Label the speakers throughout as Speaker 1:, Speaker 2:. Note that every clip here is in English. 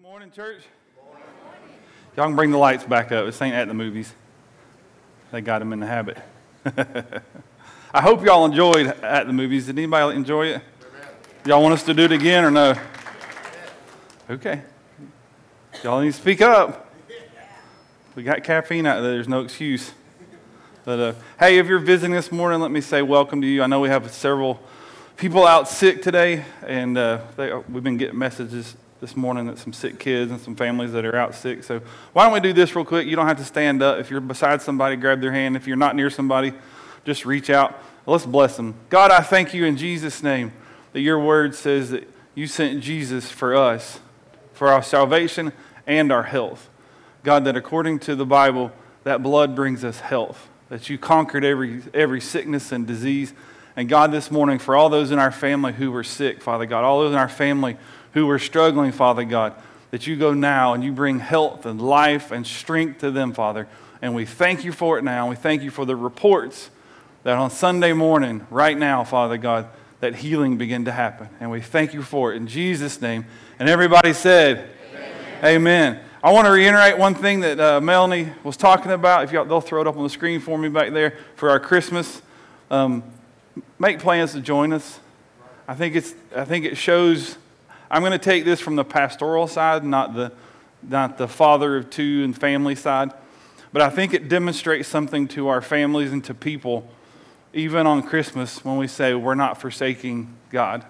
Speaker 1: Good morning, church. Y'all can bring the lights back up. This ain't at the movies. They got them in the habit. I hope y'all enjoyed at the movies. Did anybody enjoy it? Y'all want us to do it again or no? Okay. Y'all need to speak up. We got caffeine out there. There's no excuse. But uh, hey, if you're visiting this morning, let me say welcome to you. I know we have several people out sick today, and uh, they, we've been getting messages this morning that some sick kids and some families that are out sick. So why don't we do this real quick? You don't have to stand up. If you're beside somebody, grab their hand. If you're not near somebody, just reach out. Let's bless them. God, I thank you in Jesus' name that your word says that you sent Jesus for us, for our salvation and our health. God, that according to the Bible, that blood brings us health, that you conquered every, every sickness and disease. And God, this morning, for all those in our family who were sick, Father God, all those in our family who are struggling, Father God, that you go now and you bring health and life and strength to them, Father. And we thank you for it now. We thank you for the reports that on Sunday morning, right now, Father God, that healing begin to happen. And we thank you for it in Jesus' name. And everybody said, Amen. Amen. I want to reiterate one thing that uh, Melanie was talking about. If y'all, they'll throw it up on the screen for me back there for our Christmas. Um, make plans to join us. I think, it's, I think it shows I'm going to take this from the pastoral side, not the, not the father of two and family side. But I think it demonstrates something to our families and to people, even on Christmas, when we say we're not forsaking God.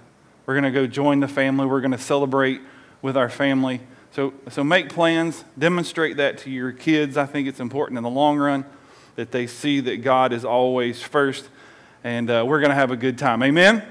Speaker 1: We're going to go join the family, we're going to celebrate with our family. So, so make plans, demonstrate that to your kids. I think it's important in the long run that they see that God is always first, and uh, we're going to have a good time. Amen?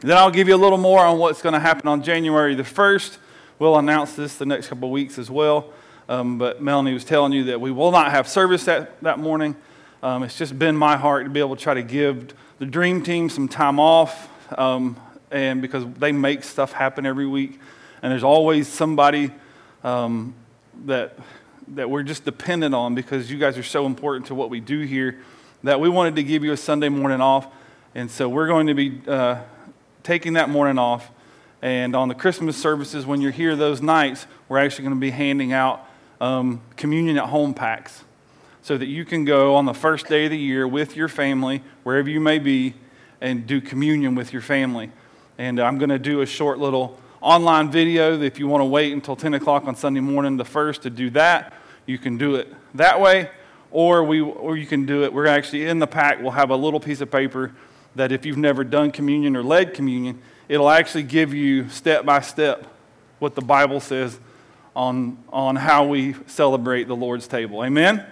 Speaker 1: Then I'll give you a little more on what's going to happen on January the 1st. We'll announce this the next couple of weeks as well. Um, but Melanie was telling you that we will not have service that, that morning. Um, it's just been my heart to be able to try to give the dream team some time off, um, and because they make stuff happen every week, and there's always somebody um, that that we're just dependent on because you guys are so important to what we do here. That we wanted to give you a Sunday morning off, and so we're going to be uh, taking that morning off. And on the Christmas services, when you're here those nights, we're actually going to be handing out um, communion at home packs so that you can go on the first day of the year with your family, wherever you may be, and do communion with your family. And I'm going to do a short little online video. If you want to wait until 10 o'clock on Sunday morning, the first, to do that, you can do it that way. Or, we, or you can do it. We're actually in the pack, we'll have a little piece of paper that if you've never done communion or led communion, it'll actually give you step by step what the Bible says on, on how we celebrate the Lord's table. Amen?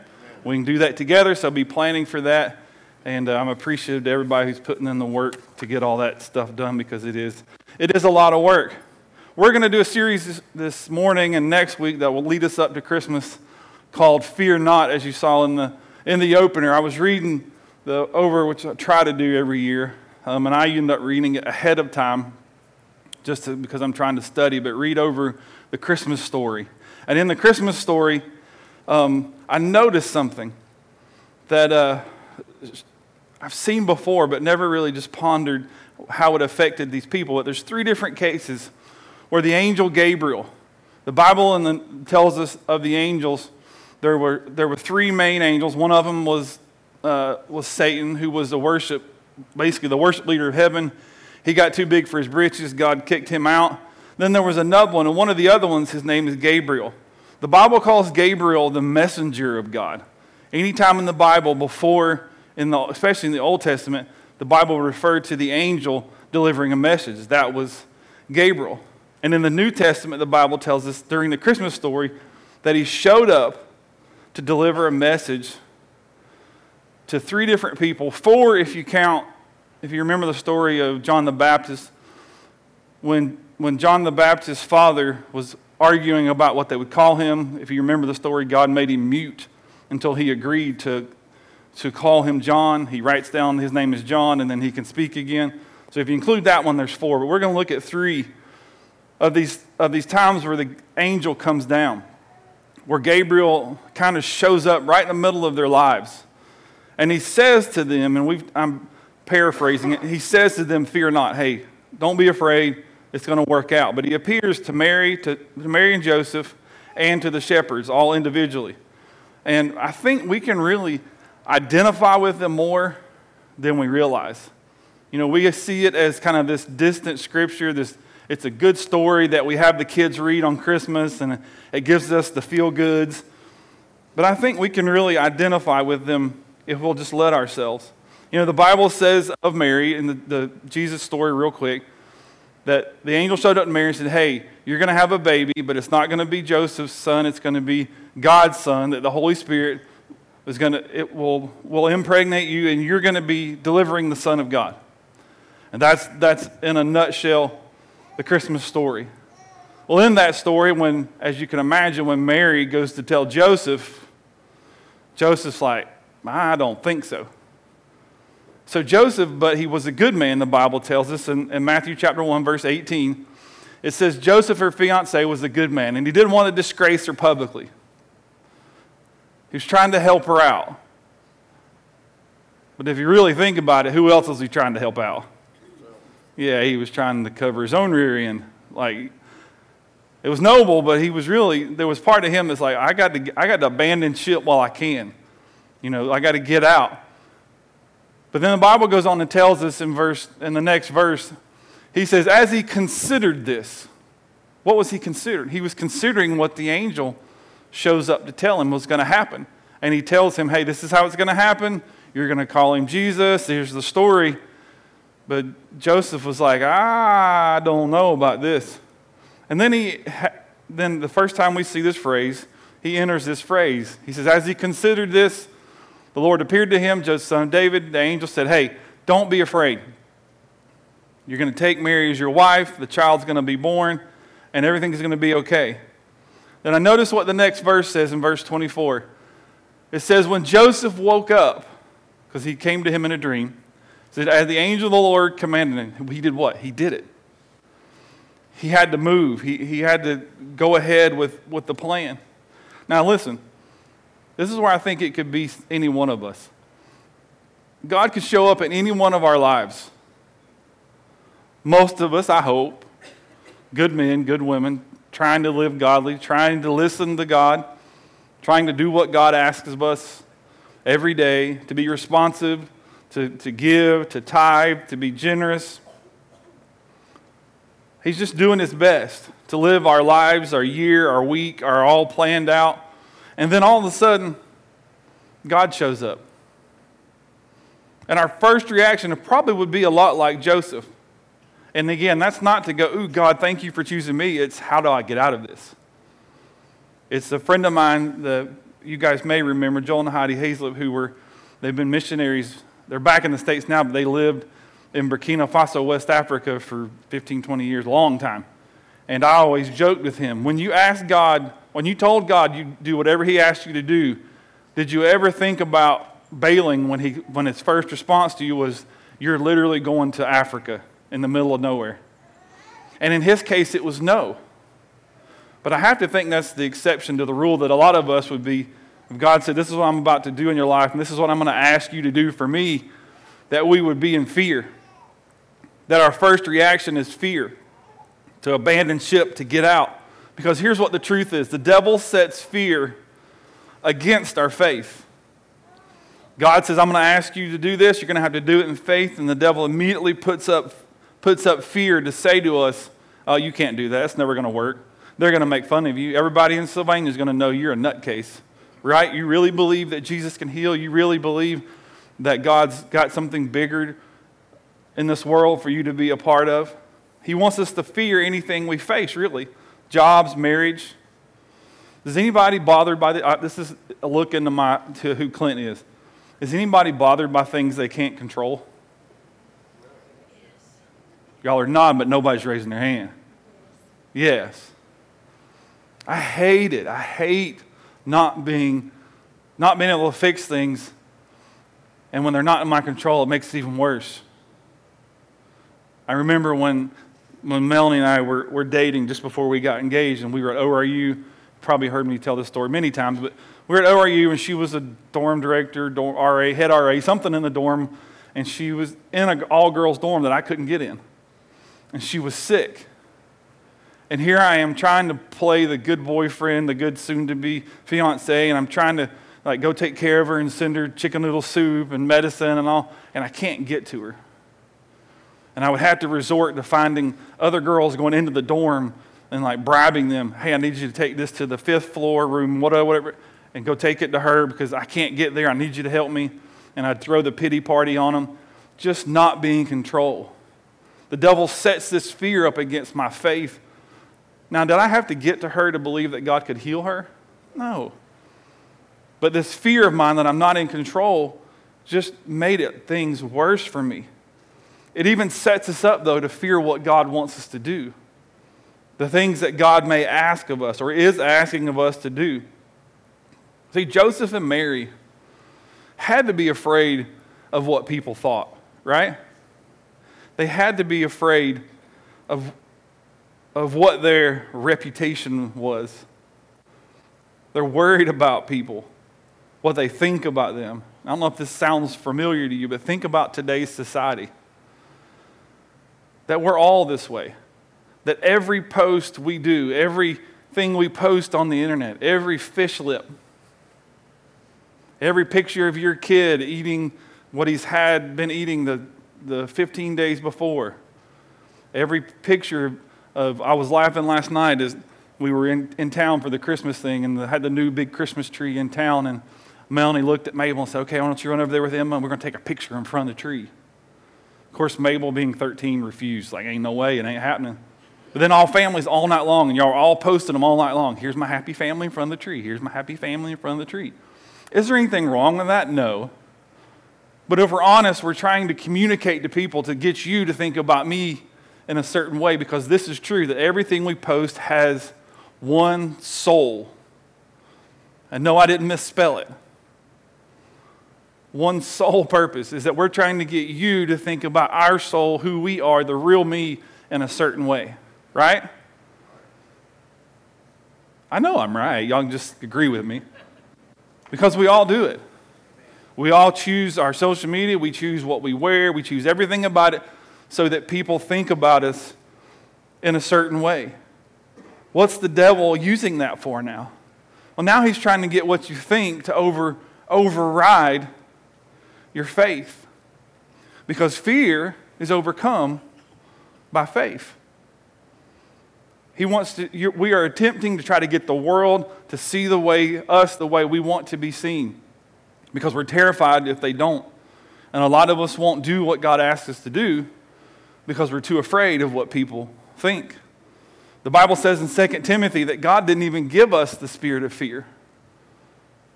Speaker 1: We can do that together, so be planning for that. And uh, I'm appreciative to everybody who's putting in the work to get all that stuff done because it is, it is a lot of work. We're going to do a series this morning and next week that will lead us up to Christmas called Fear Not, as you saw in the, in the opener. I was reading the over, which I try to do every year. Um, and I end up reading it ahead of time just to, because I'm trying to study, but read over the Christmas story. And in the Christmas story, um, I noticed something that uh, I've seen before, but never really just pondered how it affected these people. But there's three different cases where the angel Gabriel, the Bible the, tells us of the angels, there were, there were three main angels. One of them was uh, was Satan, who was the worship, basically the worship leader of heaven. He got too big for his britches. God kicked him out. Then there was another one, and one of the other ones, his name is Gabriel. The Bible calls Gabriel the messenger of God. Anytime in the Bible, before, in the, especially in the Old Testament, the Bible referred to the angel delivering a message. That was Gabriel. And in the New Testament, the Bible tells us during the Christmas story that he showed up to deliver a message to three different people, four if you count, if you remember the story of John the Baptist, when, when John the Baptist's father was arguing about what they would call him. If you remember the story, God made him mute until he agreed to, to call him John. He writes down his name is John, and then he can speak again. So if you include that one, there's four. But we're going to look at three of these, of these times where the angel comes down, where Gabriel kind of shows up right in the middle of their lives. And he says to them, and I'm paraphrasing it, he says to them, Fear not. Hey, don't be afraid. it's going to work out. But he appears to Mary, to, to Mary and Joseph, and to the shepherds, all individually. And I think we can really identify with them more than we realize. You know, we see it as kind of this distant scripture, this it's a good story that we have the kids read on Christmas and it gives us the feel goods. But I think we can really identify with them if we'll just let ourselves. You know, the Bible says of Mary in the, the Jesus story, real quick, that the angel showed up to Mary and said, Hey, you're going to have a baby, but it's not going to be Joseph's son, it's going to be God's son, that the Holy Spirit is going to, it will, will impregnate you, and you're going to be delivering the Son of God. And that's, that's in a nutshell the Christmas story. Well, in that story, when, as you can imagine, when Mary goes to tell Joseph, Joseph's like, I don't think so. So Joseph, but he was a good man, the Bible tells us in, in Matthew chapter 1, verse 18. It says Joseph, her fiance, was a good man, and he didn't want to disgrace her publicly. He was trying to help her out. But if you really think about it, who else was he trying to help out? Yeah, he was trying to cover his own rear end. Like, it was noble, but he was really, there was part of him that's like, I got to, I got to abandon ship while I can. You know, I got to get out. But then the Bible goes on and tells us in verse in the next verse, he says, as he considered this, what was he considering? He was considering what the angel shows up to tell him was going to happen. And he tells him, hey, this is how it's going to happen. You're going to call him Jesus. Here's the story. But Joseph was like, I don't know about this. And then he, then the first time we see this phrase, he enters this phrase. He says, as he considered this, the Lord appeared to him, Joseph's son David. The angel said, Hey, don't be afraid. You're going to take Mary as your wife, the child's going to be born, and everything's going to be okay. Then I notice what the next verse says in verse 24. It says, When Joseph woke up, because he came to him in a dream, said, As the angel of the Lord commanded him, he did what? He did it. He had to move, he, he had to go ahead with, with the plan. Now, listen, this is where I think it could be any one of us. God could show up in any one of our lives. Most of us, I hope, good men, good women, trying to live godly, trying to listen to God, trying to do what God asks of us every day, to be responsive, to, to give, to tithe, to be generous. He's just doing his best to live our lives, our year, our week, are all planned out and then all of a sudden, God shows up. And our first reaction probably would be a lot like Joseph. And again, that's not to go, ooh, God, thank you for choosing me. It's how do I get out of this? It's a friend of mine, that you guys may remember, Joel and Heidi Hazlip, who were, they've been missionaries. They're back in the States now, but they lived in Burkina Faso, West Africa for 15, 20 years, a long time. And I always joked with him, when you asked God, when you told God you'd do whatever He asked you to do, did you ever think about bailing when, he, when his first response to you was, You're literally going to Africa in the middle of nowhere? And in his case, it was no. But I have to think that's the exception to the rule that a lot of us would be if God said, This is what I'm about to do in your life, and this is what I'm going to ask you to do for me, that we would be in fear. That our first reaction is fear to abandon ship, to get out. Because here's what the truth is the devil sets fear against our faith. God says, I'm going to ask you to do this. You're going to have to do it in faith. And the devil immediately puts up, puts up fear to say to us, Oh, you can't do that. It's never going to work. They're going to make fun of you. Everybody in Sylvania is going to know you're a nutcase, right? You really believe that Jesus can heal. You really believe that God's got something bigger in this world for you to be a part of. He wants us to fear anything we face, really jobs, marriage. Is anybody bothered by the, uh, this? Is a look into my, to who Clint is. Is anybody bothered by things they can't control? Y'all are nodding, but nobody's raising their hand. Yes. I hate it. I hate not being, not being able to fix things. And when they're not in my control, it makes it even worse. I remember when when Melanie and I were, were dating just before we got engaged, and we were at ORU. Probably heard me tell this story many times, but we were at ORU, and she was a dorm director, dorm RA, head RA, something in the dorm, and she was in an all girls dorm that I couldn't get in. And she was sick. And here I am trying to play the good boyfriend, the good soon to be fiance, and I'm trying to like go take care of her and send her chicken noodle soup and medicine and all, and I can't get to her. And I would have to resort to finding other girls going into the dorm and like bribing them, hey, I need you to take this to the fifth floor room, whatever, whatever, and go take it to her because I can't get there. I need you to help me. And I'd throw the pity party on them, just not being in control. The devil sets this fear up against my faith. Now, did I have to get to her to believe that God could heal her? No. But this fear of mine that I'm not in control just made it things worse for me. It even sets us up, though, to fear what God wants us to do. The things that God may ask of us or is asking of us to do. See, Joseph and Mary had to be afraid of what people thought, right? They had to be afraid of, of what their reputation was. They're worried about people, what they think about them. I don't know if this sounds familiar to you, but think about today's society that we're all this way. That every post we do, everything we post on the internet, every fish lip, every picture of your kid eating what he's had been eating the, the 15 days before, every picture of, I was laughing last night as we were in, in town for the Christmas thing and had the new big Christmas tree in town. And Melanie looked at Mabel and said, Okay, why don't you run over there with Emma and we're going to take a picture in front of the tree. Of course, Mabel, being 13, refused. Like, ain't no way, it ain't happening. But then all families all night long, and y'all are all posting them all night long. Here's my happy family in front of the tree. Here's my happy family in front of the tree. Is there anything wrong with that? No. But if we're honest, we're trying to communicate to people to get you to think about me in a certain way because this is true that everything we post has one soul. And no, I didn't misspell it one sole purpose is that we're trying to get you to think about our soul, who we are, the real me, in a certain way, right? I know I'm right. Y'all can just agree with me. Because we all do it. We all choose our social media, we choose what we wear, we choose everything about it so that people think about us in a certain way. What's the devil using that for now? Well, now he's trying to get what you think to over, override your faith. Because fear is overcome by faith. He wants to, we are attempting to try to get the world to see the way, us the way we want to be seen. Because we're terrified if they don't. And a lot of us won't do what God asks us to do because we're too afraid of what people think. The Bible says in 2 Timothy that God didn't even give us the spirit of fear.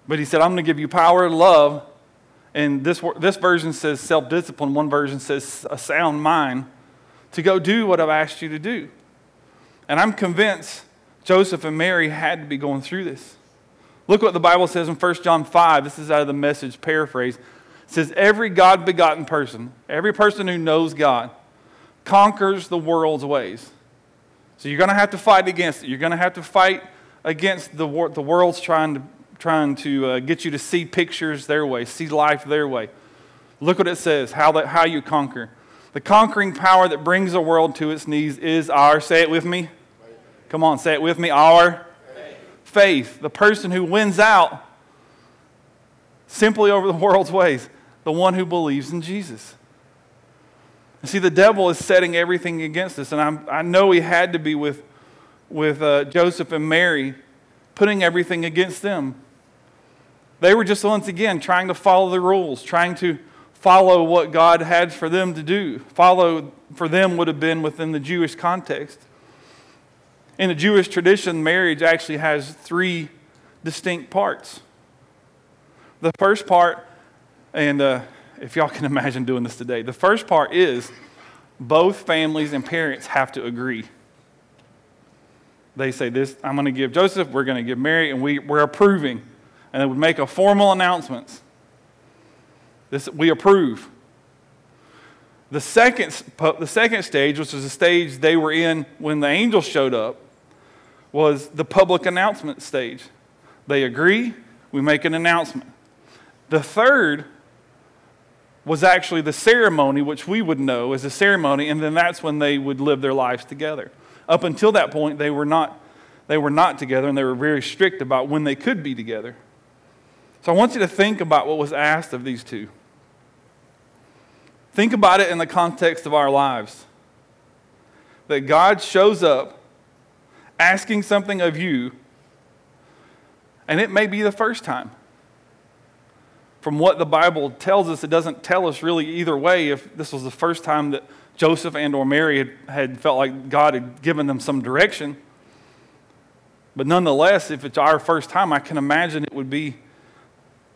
Speaker 1: But He said, I'm going to give you power, and love, and this, this version says self discipline, one version says a sound mind to go do what I've asked you to do. And I'm convinced Joseph and Mary had to be going through this. Look what the Bible says in 1 John 5. This is out of the message paraphrase. It says, Every God begotten person, every person who knows God, conquers the world's ways. So you're going to have to fight against it. You're going to have to fight against the, the world's trying to trying to uh, get you to see pictures their way, see life their way. Look what it says how, that, how you conquer. The conquering power that brings the world to its knees is our, say it with me. Come on, say it with me. Our faith. faith. The person who wins out simply over the world's ways, the one who believes in Jesus. And see, the devil is setting everything against us. And I'm, i know he had to be with, with uh, Joseph and Mary, putting everything against them. They were just once again trying to follow the rules, trying to follow what God had for them to do. Follow for them would have been within the Jewish context. In the Jewish tradition, marriage actually has three distinct parts. The first part, and uh, if y'all can imagine doing this today, the first part is both families and parents have to agree. They say, This, I'm going to give Joseph, we're going to give Mary, and we, we're approving and they would make a formal announcement. This, we approve. The second, the second stage, which was the stage they were in when the angels showed up, was the public announcement stage. They agree, we make an announcement. The third was actually the ceremony, which we would know as a ceremony, and then that's when they would live their lives together. up until that point, they were not, they were not together and they were very strict about when they could be together. So I want you to think about what was asked of these two. Think about it in the context of our lives. That God shows up asking something of you, and it may be the first time. From what the Bible tells us, it doesn't tell us really either way if this was the first time that Joseph and or Mary had, had felt like God had given them some direction. But nonetheless, if it's our first time, I can imagine it would be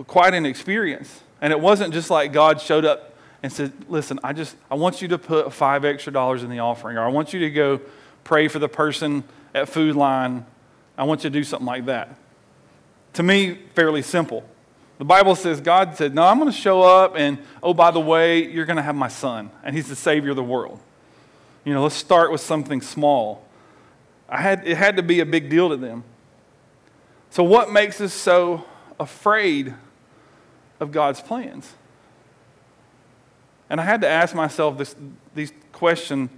Speaker 1: quite an experience. And it wasn't just like God showed up and said, Listen, I just I want you to put five extra dollars in the offering, or I want you to go pray for the person at Food Line. I want you to do something like that. To me, fairly simple. The Bible says God said, No, I'm going to show up, and oh, by the way, you're going to have my son, and he's the Savior of the world. You know, let's start with something small. I had, it had to be a big deal to them. So, what makes us so afraid of God's plans? And I had to ask myself this, these questions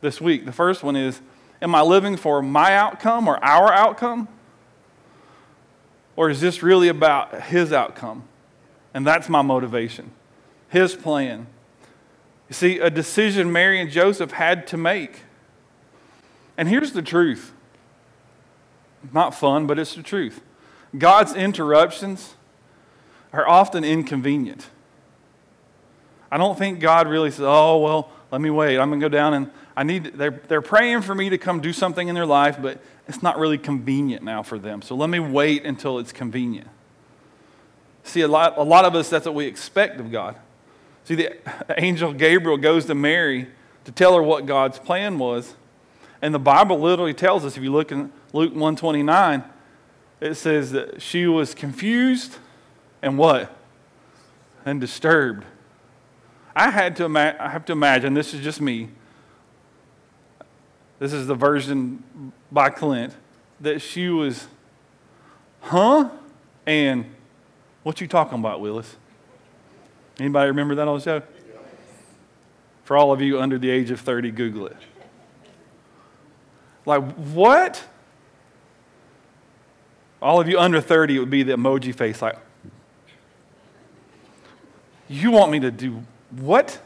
Speaker 1: this week. The first one is Am I living for my outcome or our outcome? Or is this really about His outcome? And that's my motivation, His plan. You see, a decision Mary and Joseph had to make. And here's the truth not fun, but it's the truth. God's interruptions are often inconvenient. I don't think God really says, oh, well, let me wait. I'm going to go down and I need, they're, they're praying for me to come do something in their life, but it's not really convenient now for them. So let me wait until it's convenient. See, a lot, a lot of us, that's what we expect of God. See, the angel Gabriel goes to Mary to tell her what God's plan was. And the Bible literally tells us, if you look in Luke 129, it says that she was confused and what? And disturbed. I had to ima- I have to imagine, this is just me. This is the version by Clint that she was, huh? And what you talking about, Willis? Anybody remember that on the show? For all of you under the age of 30, Google it. Like, what? All of you under 30, it would be the emoji face, like, you want me to do what?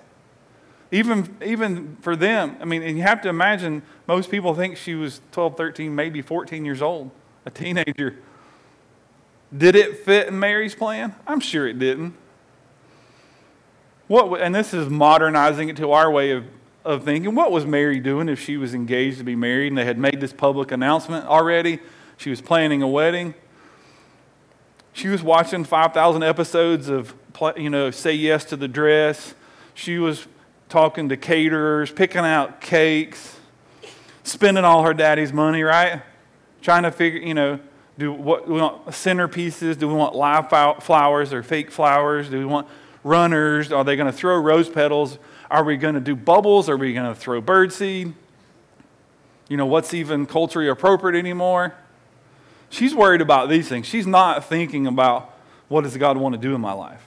Speaker 1: Even, even for them, I mean, and you have to imagine most people think she was 12, 13, maybe 14 years old, a teenager. Did it fit in Mary's plan? I'm sure it didn't. What, and this is modernizing it to our way of, of thinking. What was Mary doing if she was engaged to be married and they had made this public announcement already? She was planning a wedding. She was watching 5,000 episodes of, you know, Say Yes to the Dress. She was talking to caterers, picking out cakes, spending all her daddy's money, right? Trying to figure, you know, do what do we want centerpieces? Do we want live flowers or fake flowers? Do we want runners? Are they going to throw rose petals? Are we going to do bubbles? Are we going to throw birdseed? You know, what's even culturally appropriate anymore? She's worried about these things. She's not thinking about what does God want to do in my life.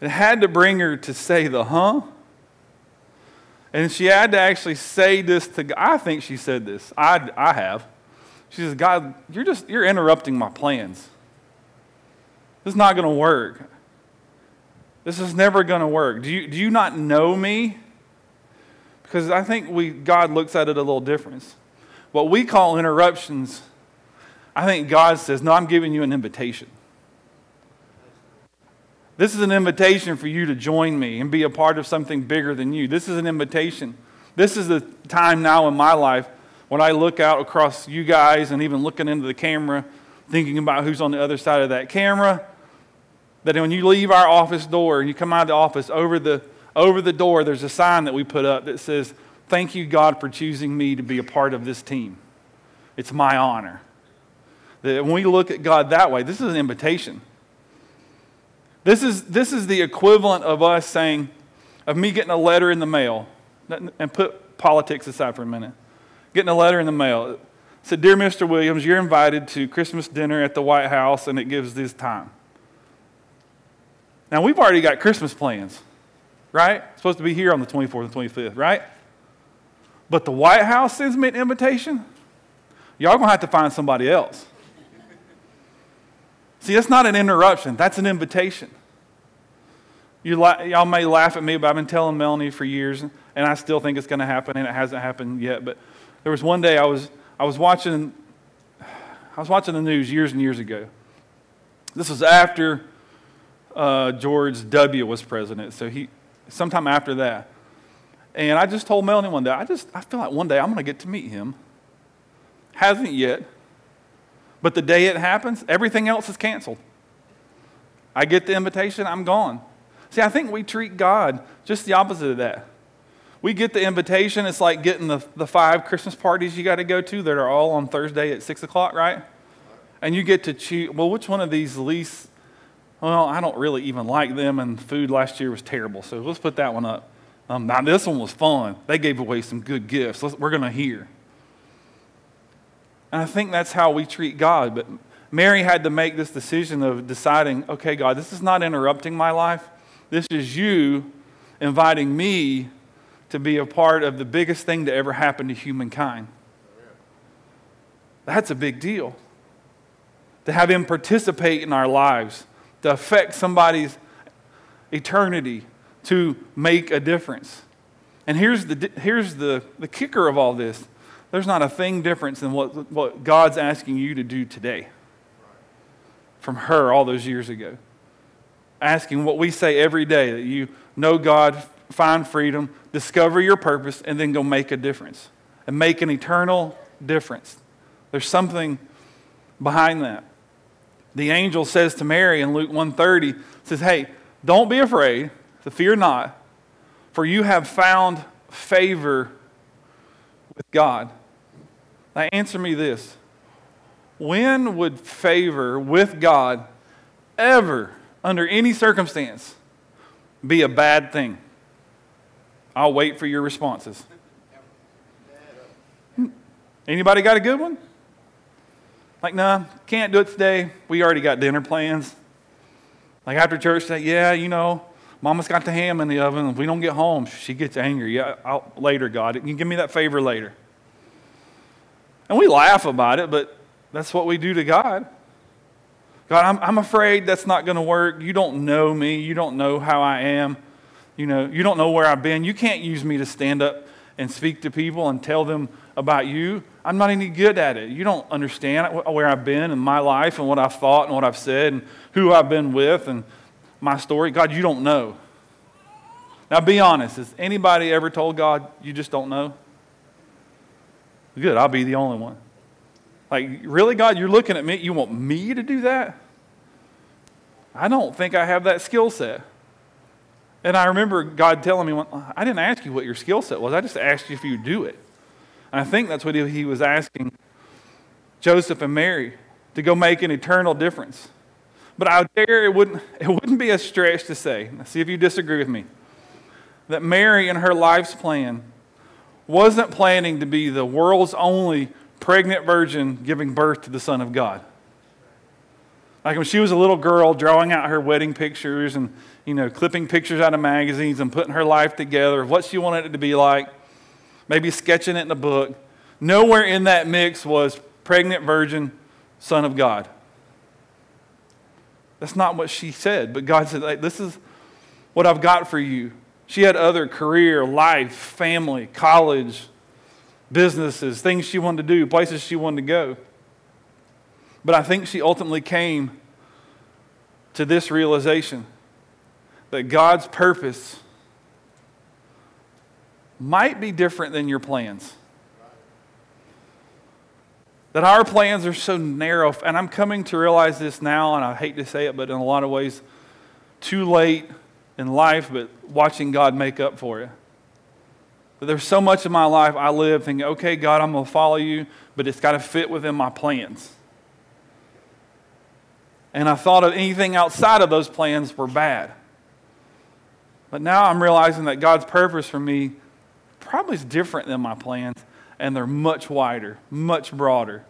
Speaker 1: It had to bring her to say the huh. And she had to actually say this to God. I think she said this. I, I have. She says, God, you're just you're interrupting my plans. This is not going to work. This is never going to work. Do you, do you not know me? Because I think we, God looks at it a little different. What we call interruptions, I think God says, No, I'm giving you an invitation. This is an invitation for you to join me and be a part of something bigger than you. This is an invitation. This is the time now in my life when I look out across you guys and even looking into the camera, thinking about who's on the other side of that camera, that when you leave our office door and you come out of the office, over the, over the door, there's a sign that we put up that says, Thank you, God, for choosing me to be a part of this team. It's my honor. That when we look at God that way, this is an invitation. This is, this is the equivalent of us saying, of me getting a letter in the mail, and put politics aside for a minute. Getting a letter in the mail. It said, Dear Mr. Williams, you're invited to Christmas dinner at the White House, and it gives this time. Now, we've already got Christmas plans, right? Supposed to be here on the 24th and 25th, right? but the White House sends me an invitation, y'all gonna have to find somebody else. See, that's not an interruption, that's an invitation. You y'all may laugh at me, but I've been telling Melanie for years, and I still think it's going to happen, and it hasn't happened yet. But there was one day I was, I was watching, I was watching the news years and years ago. This was after uh, George W. was president, so he, sometime after that. And I just told Melanie one day, I just, I feel like one day I'm going to get to meet him. Hasn't yet, but the day it happens, everything else is canceled. I get the invitation, I'm gone. See, I think we treat God just the opposite of that. We get the invitation, it's like getting the, the five Christmas parties you got to go to that are all on Thursday at 6 o'clock, right? And you get to choose, well, which one of these least, well, I don't really even like them, and food last year was terrible, so let's put that one up. Um, now, this one was fun. They gave away some good gifts. Let's, we're going to hear. And I think that's how we treat God. But Mary had to make this decision of deciding, okay, God, this is not interrupting my life. This is you inviting me to be a part of the biggest thing to ever happen to humankind. That's a big deal. To have Him participate in our lives, to affect somebody's eternity, to make a difference. And here's the, here's the, the kicker of all this there's not a thing different than what, what God's asking you to do today from her all those years ago asking what we say every day that you know God, find freedom, discover your purpose, and then go make a difference and make an eternal difference. There's something behind that. The angel says to Mary in Luke 130, says, Hey, don't be afraid, to fear not, for you have found favor with God. Now answer me this. When would favor with God ever under any circumstance, be a bad thing. I'll wait for your responses. Anybody got a good one? Like, nah, can't do it today. We already got dinner plans. Like after church, say, yeah, you know, Mama's got the ham in the oven. If we don't get home, she gets angry. Yeah, I'll, later, God, you give me that favor later. And we laugh about it, but that's what we do to God. God, I'm, I'm afraid that's not going to work. You don't know me. You don't know how I am. You know, you don't know where I've been. You can't use me to stand up and speak to people and tell them about you. I'm not any good at it. You don't understand where I've been in my life and what I've thought and what I've said and who I've been with and my story. God, you don't know. Now, be honest. Has anybody ever told God you just don't know? Good, I'll be the only one. Like, really, God, you're looking at me? You want me to do that? I don't think I have that skill set. And I remember God telling me, I didn't ask you what your skill set was, I just asked you if you'd do it. And I think that's what he was asking Joseph and Mary to go make an eternal difference. But I dare it wouldn't, it wouldn't be a stretch to say, see if you disagree with me, that Mary in her life's plan wasn't planning to be the world's only pregnant virgin giving birth to the Son of God. Like when she was a little girl, drawing out her wedding pictures and, you know, clipping pictures out of magazines and putting her life together, of what she wanted it to be like, maybe sketching it in a book. Nowhere in that mix was pregnant virgin, Son of God. That's not what she said, but God said, This is what I've got for you. She had other career, life, family, college, businesses, things she wanted to do, places she wanted to go. But I think she ultimately came to this realization that God's purpose might be different than your plans. That our plans are so narrow, and I'm coming to realize this now, and I hate to say it, but in a lot of ways, too late in life, but watching God make up for it. That there's so much of my life I live thinking, okay, God, I'm going to follow you, but it's got to fit within my plans. And I thought of anything outside of those plans were bad. But now I'm realizing that God's purpose for me probably is different than my plans, and they're much wider, much broader,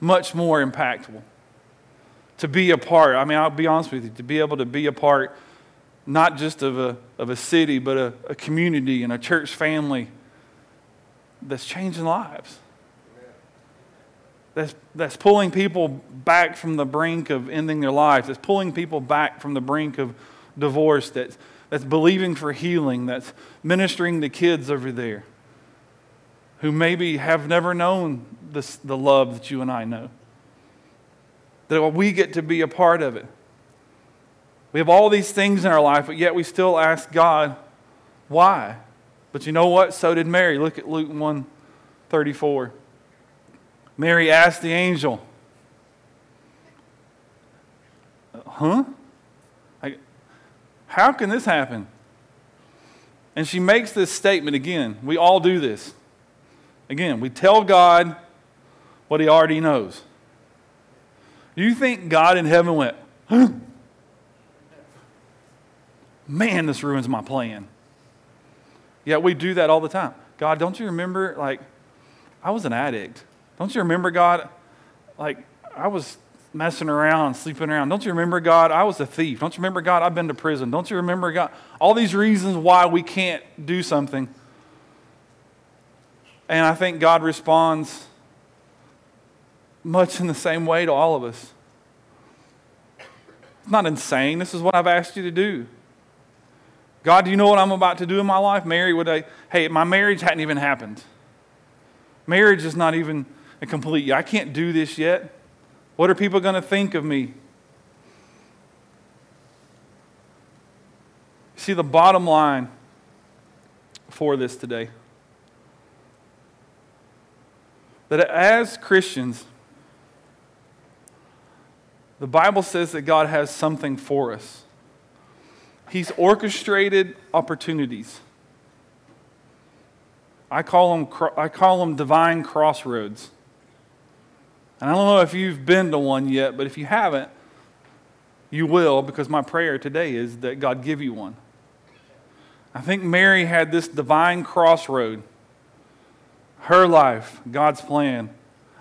Speaker 1: much more impactful. To be a part, I mean, I'll be honest with you, to be able to be a part not just of a, of a city, but a, a community and a church family that's changing lives. That's, that's pulling people back from the brink of ending their lives. That's pulling people back from the brink of divorce. That's, that's believing for healing. That's ministering to kids over there who maybe have never known this, the love that you and I know. That we get to be a part of it. We have all these things in our life, but yet we still ask God, why? But you know what? So did Mary. Look at Luke 1 34. Mary asked the angel, Huh? How can this happen? And she makes this statement again. We all do this. Again, we tell God what he already knows. You think God in heaven went, huh? Man, this ruins my plan. Yeah, we do that all the time. God, don't you remember, like, I was an addict. Don't you remember, God? Like, I was messing around, sleeping around. Don't you remember, God? I was a thief. Don't you remember, God? I've been to prison. Don't you remember, God? All these reasons why we can't do something. And I think God responds much in the same way to all of us. It's not insane. This is what I've asked you to do. God, do you know what I'm about to do in my life? Mary, would I, hey, my marriage hadn't even happened. Marriage is not even a complete. I can't do this yet. What are people going to think of me? See, the bottom line for this today that as Christians, the Bible says that God has something for us. He's orchestrated opportunities. I call them, I call them divine crossroads. And I don't know if you've been to one yet, but if you haven't, you will, because my prayer today is that God give you one. I think Mary had this divine crossroad. Her life, God's plan.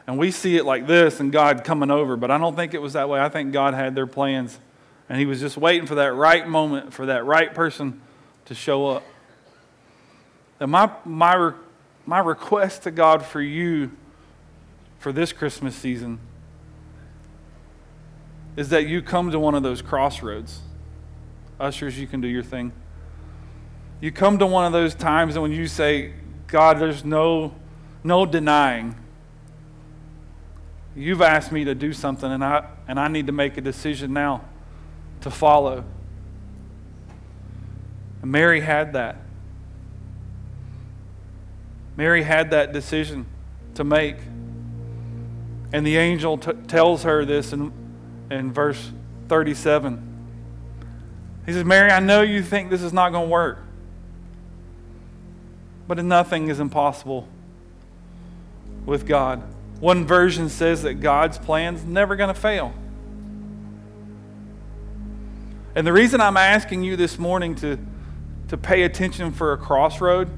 Speaker 1: And we see it like this and God coming over, but I don't think it was that way. I think God had their plans and he was just waiting for that right moment, for that right person to show up. And my, my, my request to God for you for this Christmas season is that you come to one of those crossroads. Ushers, you can do your thing. You come to one of those times and when you say, God, there's no, no denying. You've asked me to do something, and I, and I need to make a decision now to follow. And Mary had that. Mary had that decision to make. And the angel t- tells her this in, in verse 37. He says, Mary, I know you think this is not going to work, but nothing is impossible with God. One version says that God's plan's never going to fail. And the reason I'm asking you this morning to, to pay attention for a crossroad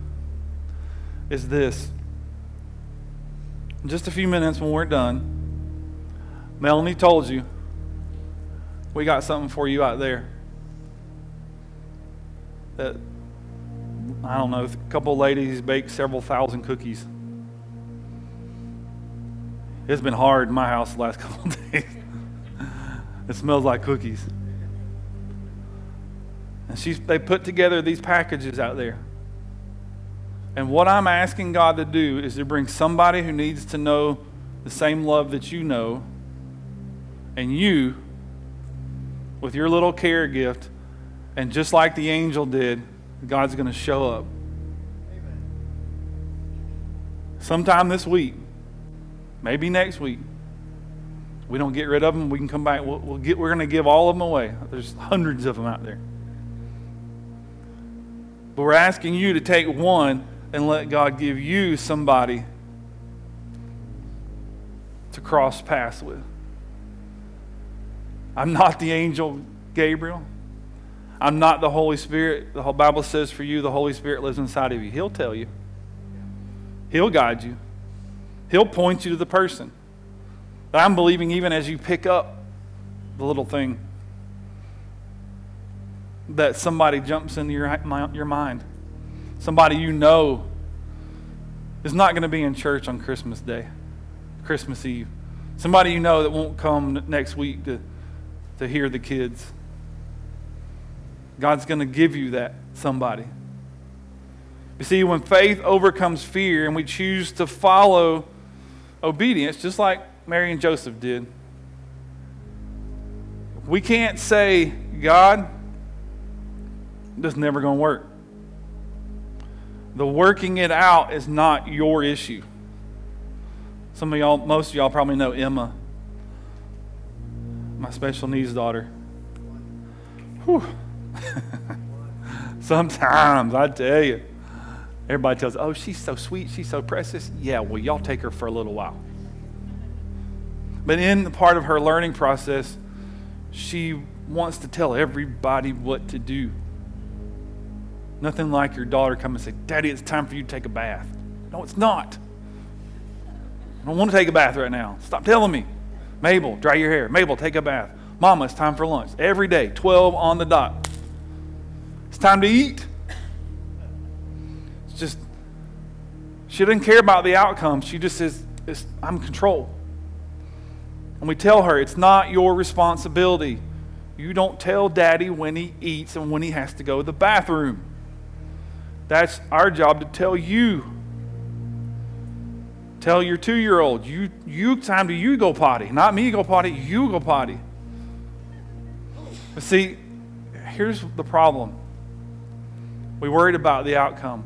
Speaker 1: is this. In just a few minutes when we're done, Melanie told you we got something for you out there. That, I don't know, a couple ladies baked several thousand cookies. It's been hard in my house the last couple days. it smells like cookies. And she's, they put together these packages out there. And what I'm asking God to do is to bring somebody who needs to know the same love that you know, and you, with your little care gift, and just like the angel did, God's going to show up. Amen. Sometime this week, maybe next week. We don't get rid of them. We can come back. We'll, we'll get, we're going to give all of them away. There's hundreds of them out there. But we're asking you to take one and let God give you somebody to cross paths with. I'm not the angel Gabriel. I'm not the Holy Spirit. The Bible says for you, the Holy Spirit lives inside of you. He'll tell you, He'll guide you, He'll point you to the person. But I'm believing even as you pick up the little thing that somebody jumps into your, your mind. Somebody you know is not going to be in church on Christmas Day, Christmas Eve. Somebody you know that won't come next week to, to hear the kids. God's going to give you that somebody. You see, when faith overcomes fear and we choose to follow obedience, just like Mary and Joseph did, we can't say, God, this is never going to work. The working it out is not your issue. Some of y'all, most of y'all probably know Emma, my special needs daughter. Whew. Sometimes, I tell you, everybody tells, oh, she's so sweet, she's so precious. Yeah, well, y'all take her for a little while. But in the part of her learning process, she wants to tell everybody what to do. Nothing like your daughter come and say, Daddy, it's time for you to take a bath. No, it's not. I don't want to take a bath right now. Stop telling me. Mabel, dry your hair. Mabel, take a bath. Mama, it's time for lunch. Every day, 12 on the dot. It's time to eat. It's just, she doesn't care about the outcome. She just says, I'm in control. And we tell her, it's not your responsibility. You don't tell daddy when he eats and when he has to go to the bathroom. That's our job to tell you. Tell your two year old, you, you time to you go potty. Not me go potty, you go potty. But see, here's the problem. We worried about the outcome.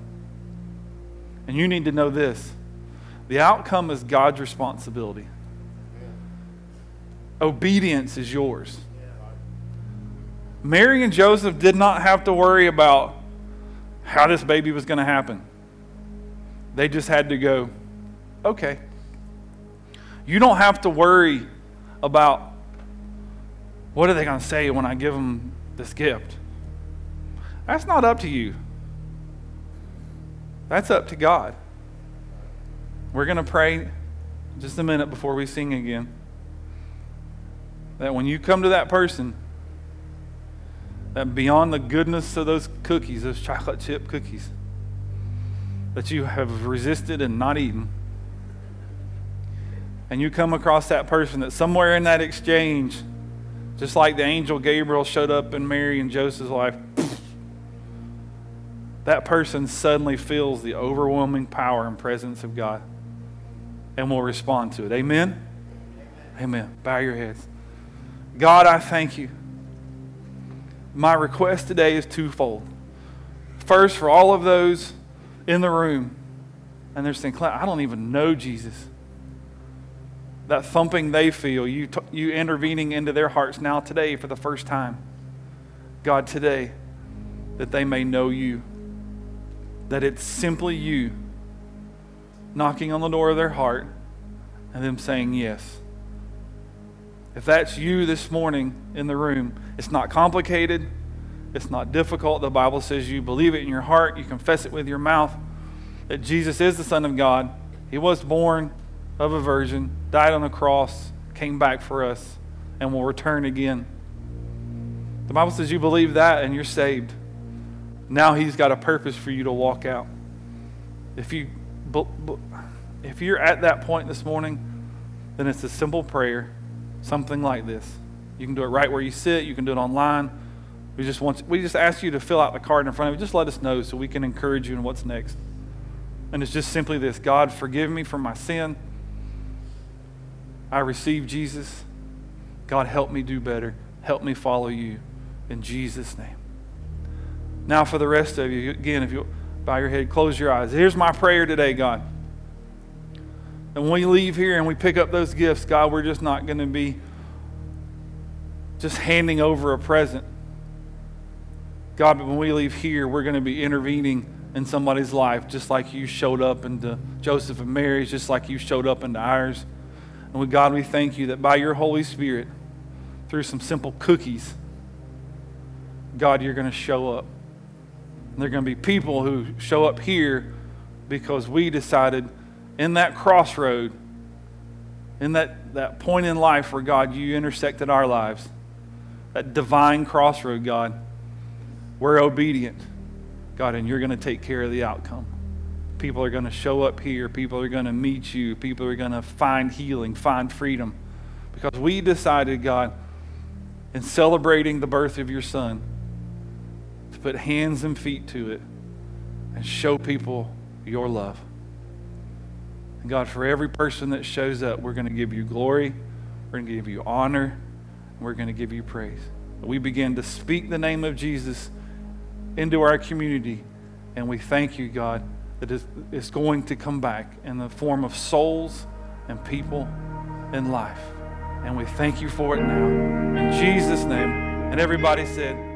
Speaker 1: And you need to know this the outcome is God's responsibility, obedience is yours. Mary and Joseph did not have to worry about how this baby was going to happen. They just had to go, okay. You don't have to worry about what are they going to say when I give them this gift. That's not up to you. That's up to God. We're going to pray just a minute before we sing again. That when you come to that person, that beyond the goodness of those cookies, those chocolate chip cookies, that you have resisted and not eaten, and you come across that person that somewhere in that exchange, just like the angel Gabriel showed up in Mary and Joseph's life, that person suddenly feels the overwhelming power and presence of God and will respond to it. Amen? Amen. Bow your heads. God, I thank you my request today is twofold. First, for all of those in the room, and they're saying, I don't even know Jesus. That thumping they feel, you, t- you intervening into their hearts now today for the first time. God, today, that they may know you. That it's simply you knocking on the door of their heart and them saying yes. If that's you this morning in the room, it's not complicated, it's not difficult. The Bible says you believe it in your heart, you confess it with your mouth that Jesus is the Son of God. He was born of a virgin, died on the cross, came back for us, and will return again. The Bible says you believe that and you're saved. Now He's got a purpose for you to walk out. If you if you're at that point this morning, then it's a simple prayer something like this. You can do it right where you sit, you can do it online. We just want we just ask you to fill out the card in front of you. Just let us know so we can encourage you in what's next. And it's just simply this God, forgive me for my sin. I receive Jesus. God, help me do better. Help me follow you. In Jesus' name. Now, for the rest of you, again, if you bow your head, close your eyes. Here's my prayer today, God. And when we leave here and we pick up those gifts, God, we're just not going to be just handing over a present. God, but when we leave here, we're going to be intervening in somebody's life, just like you showed up into Joseph and Mary's, just like you showed up into ours. And we, God, we thank you that by your Holy Spirit, through some simple cookies, God, you're going to show up. And there are going to be people who show up here because we decided in that crossroad, in that, that point in life where, God, you intersected our lives, that divine crossroad, God, we're obedient, God, and you're going to take care of the outcome. People are going to show up here. People are going to meet you. People are going to find healing, find freedom. Because we decided, God, in celebrating the birth of your son, to put hands and feet to it and show people your love. And God, for every person that shows up, we're going to give you glory, we're going to give you honor, we're going to give you praise. We begin to speak the name of Jesus into our community, and we thank you, God, that it's going to come back in the form of souls and people and life. And we thank you for it now. In Jesus' name. And everybody said,